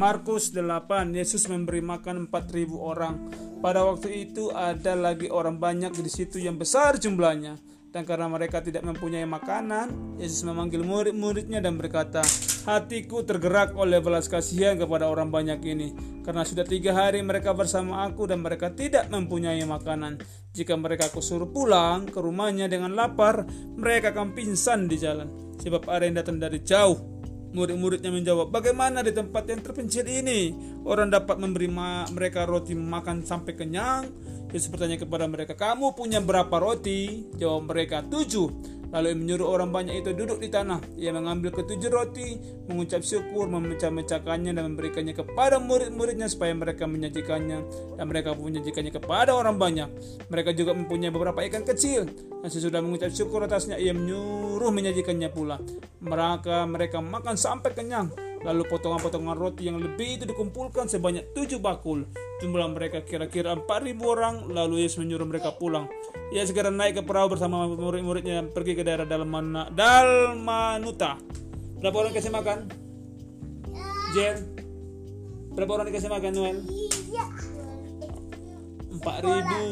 Markus 8 Yesus memberi makan 4000 orang. Pada waktu itu ada lagi orang banyak di situ yang besar jumlahnya. Dan karena mereka tidak mempunyai makanan, Yesus memanggil murid-muridnya dan berkata, Hatiku tergerak oleh belas kasihan kepada orang banyak ini, karena sudah tiga hari mereka bersama aku dan mereka tidak mempunyai makanan. Jika mereka aku suruh pulang ke rumahnya dengan lapar, mereka akan pingsan di jalan. Sebab ada yang datang dari jauh. Murid-muridnya menjawab, bagaimana di tempat yang terpencil ini? Orang dapat memberi mereka roti makan sampai kenyang? Yesus bertanya kepada mereka, kamu punya berapa roti? Jawab mereka, tujuh. Lalu ia menyuruh orang banyak itu duduk di tanah. Ia mengambil ketujuh roti, mengucap syukur, memecah-mecahkannya dan memberikannya kepada murid-muridnya supaya mereka menyajikannya. Dan mereka pun menyajikannya kepada orang banyak. Mereka juga mempunyai beberapa ikan kecil. Dan sesudah mengucap syukur atasnya, ia menyuruh menyajikannya pula. Mereka mereka makan sampai kenyang. Lalu potongan-potongan roti yang lebih itu dikumpulkan sebanyak tujuh bakul. Jumlah mereka kira-kira empat ribu orang. Lalu Yesus menyuruh mereka pulang. Ia segera naik ke perahu bersama murid-muridnya pergi ke daerah Dalmana, Dalmanuta. Berapa orang dikasih makan? Jen? Berapa orang dikasih makan Noel? Empat ribu.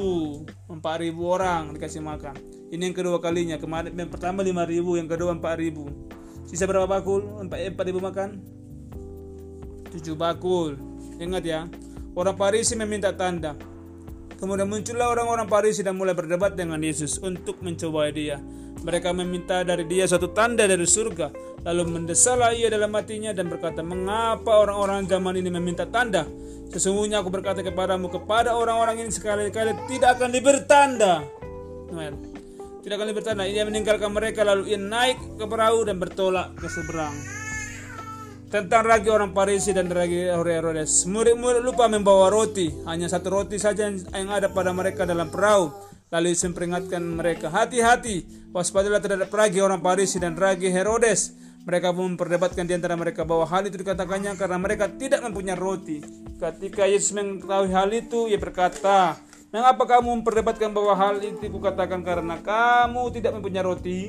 Empat ribu orang dikasih makan. Ini yang kedua kalinya. Kemarin yang pertama lima ribu, yang kedua empat ribu. Sisa berapa bakul? Empat ribu makan? Tujuh bakul. Ingat ya, orang Parisi meminta tanda. Kemudian muncullah orang-orang Parisi dan mulai berdebat dengan Yesus untuk mencoba dia. Mereka meminta dari dia suatu tanda dari surga. Lalu mendesalah ia dalam hatinya dan berkata, Mengapa orang-orang zaman ini meminta tanda? Sesungguhnya aku berkata kepadamu, kepada orang-orang ini sekali-kali tidak akan diberi tanda. Tidak akan diberi tanda. Ia meninggalkan mereka lalu ia naik ke perahu dan bertolak ke seberang tentang ragi orang Parisi dan ragi Herodes. Murid-murid lupa membawa roti, hanya satu roti saja yang ada pada mereka dalam perahu. Lalu Yesus memperingatkan mereka, hati-hati, waspadalah terhadap ragi orang Parisi dan ragi Herodes. Mereka pun memperdebatkan di antara mereka bahwa hal itu dikatakannya karena mereka tidak mempunyai roti. Ketika Yesus mengetahui hal itu, ia berkata, Mengapa kamu memperdebatkan bahwa hal itu kukatakan karena kamu tidak mempunyai roti?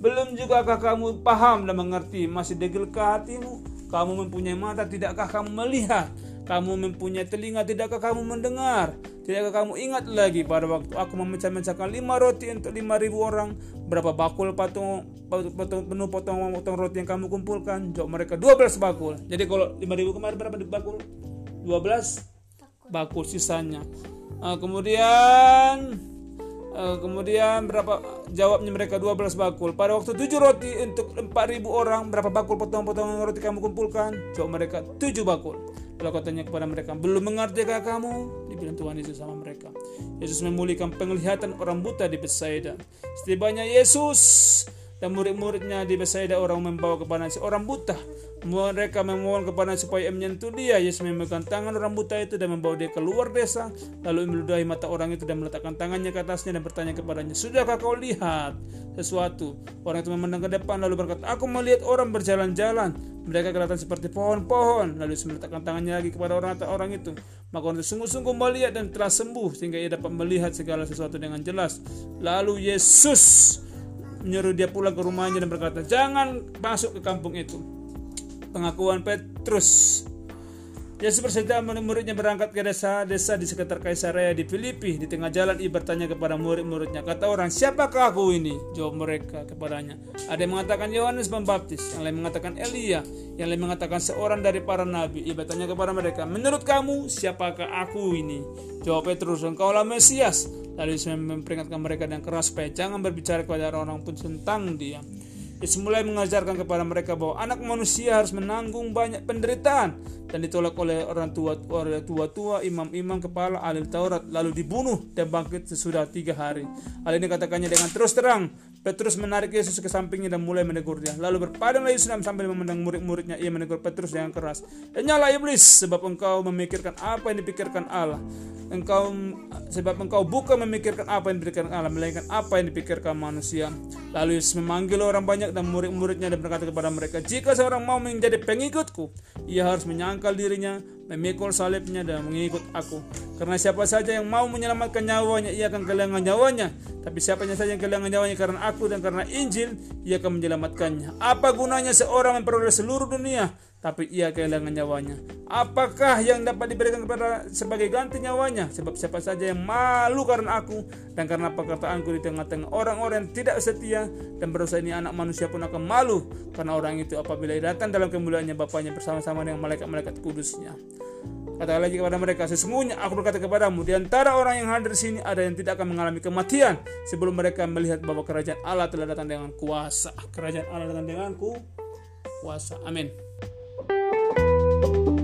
Belum juga kamu paham dan mengerti, masih degil ke hatimu? Kamu mempunyai mata, tidakkah kamu melihat? Kamu mempunyai telinga, tidakkah kamu mendengar? Tidakkah kamu ingat lagi pada waktu aku memecah-mecahkan lima roti untuk lima ribu orang? Berapa bakul patung, patung penuh potong-potong roti yang kamu kumpulkan? Jawab mereka 12 bakul. Jadi kalau lima ribu kemarin berapa bakul? 12 bakul sisanya. Nah, kemudian Uh, kemudian berapa jawabnya mereka 12 bakul. Pada waktu 7 roti untuk 4000 orang, berapa bakul potong-potongan roti kamu kumpulkan? Jawab mereka 7 bakul. Lalu katanya kepada mereka, belum mengertikah kamu? Dibilang Tuhan Yesus sama mereka. Yesus memulihkan penglihatan orang buta di Bethsaida. Setibanya Yesus dan murid-muridnya di Bethsaida orang membawa kepada seorang buta mereka memohon kepada supaya menyentuh dia. Yesus memegang tangan orang buta itu dan membawa dia keluar desa. Lalu meludahi mata orang itu dan meletakkan tangannya ke atasnya dan bertanya kepadanya, Sudahkah kau lihat sesuatu? Orang itu memandang ke depan lalu berkata, Aku melihat orang berjalan-jalan. Mereka kelihatan seperti pohon-pohon. Lalu Yesus meletakkan tangannya lagi kepada orang orang itu. Maka orang itu sungguh-sungguh melihat dan telah sembuh sehingga ia dapat melihat segala sesuatu dengan jelas. Lalu Yesus menyuruh dia pulang ke rumahnya dan berkata, Jangan masuk ke kampung itu pengakuan Petrus. Yesus berserta murid-muridnya berangkat ke desa-desa di sekitar Kaisarea di Filipi. Di tengah jalan ia bertanya kepada murid-muridnya, kata orang, siapakah aku ini? Jawab mereka kepadanya. Ada yang mengatakan Yohanes Pembaptis, yang lain mengatakan Elia, yang lain mengatakan seorang dari para nabi. Ia bertanya kepada mereka, menurut kamu siapakah aku ini? Jawab Petrus, engkaulah Mesias. Lalu Yesus memperingatkan mereka dengan keras supaya jangan berbicara kepada orang-orang pun tentang dia. Yesus mulai mengajarkan kepada mereka bahwa anak manusia harus menanggung banyak penderitaan dan ditolak oleh orang tua oleh tua-tua, imam-imam kepala ahli Taurat lalu dibunuh dan bangkit sesudah tiga hari. Hal ini katakannya dengan terus terang. Petrus menarik Yesus ke sampingnya dan mulai menegurnya. Lalu berpadanglah Yesus sambil memandang murid-muridnya. Ia menegur Petrus dengan keras. Enyala iblis, sebab engkau memikirkan apa yang dipikirkan Allah engkau sebab engkau bukan memikirkan apa yang diberikan Allah melainkan apa yang dipikirkan manusia lalu Yesus memanggil orang banyak dan murid-muridnya dan berkata kepada mereka jika seorang mau menjadi pengikutku ia harus menyangkal dirinya memikul salibnya dan mengikut aku. Karena siapa saja yang mau menyelamatkan nyawanya ia akan kehilangan nyawanya. Tapi siapa saja yang kehilangan nyawanya karena aku dan karena Injil ia akan menyelamatkannya. Apa gunanya seorang memperoleh seluruh dunia tapi ia kehilangan nyawanya. Apakah yang dapat diberikan kepada sebagai ganti nyawanya? Sebab siapa saja yang malu karena aku dan karena perkataanku di tengah-tengah orang-orang yang tidak setia dan berusaha ini anak manusia pun akan malu karena orang itu apabila datang dalam kemuliaannya Bapaknya bersama-sama dengan malaikat-malaikat kudusnya. Kata lagi kepada mereka, sesungguhnya aku berkata kepadamu, di antara orang yang hadir di sini ada yang tidak akan mengalami kematian sebelum mereka melihat bahwa kerajaan Allah telah datang dengan kuasa. Kerajaan Allah datang dengan kuasa. Amin. Thank you.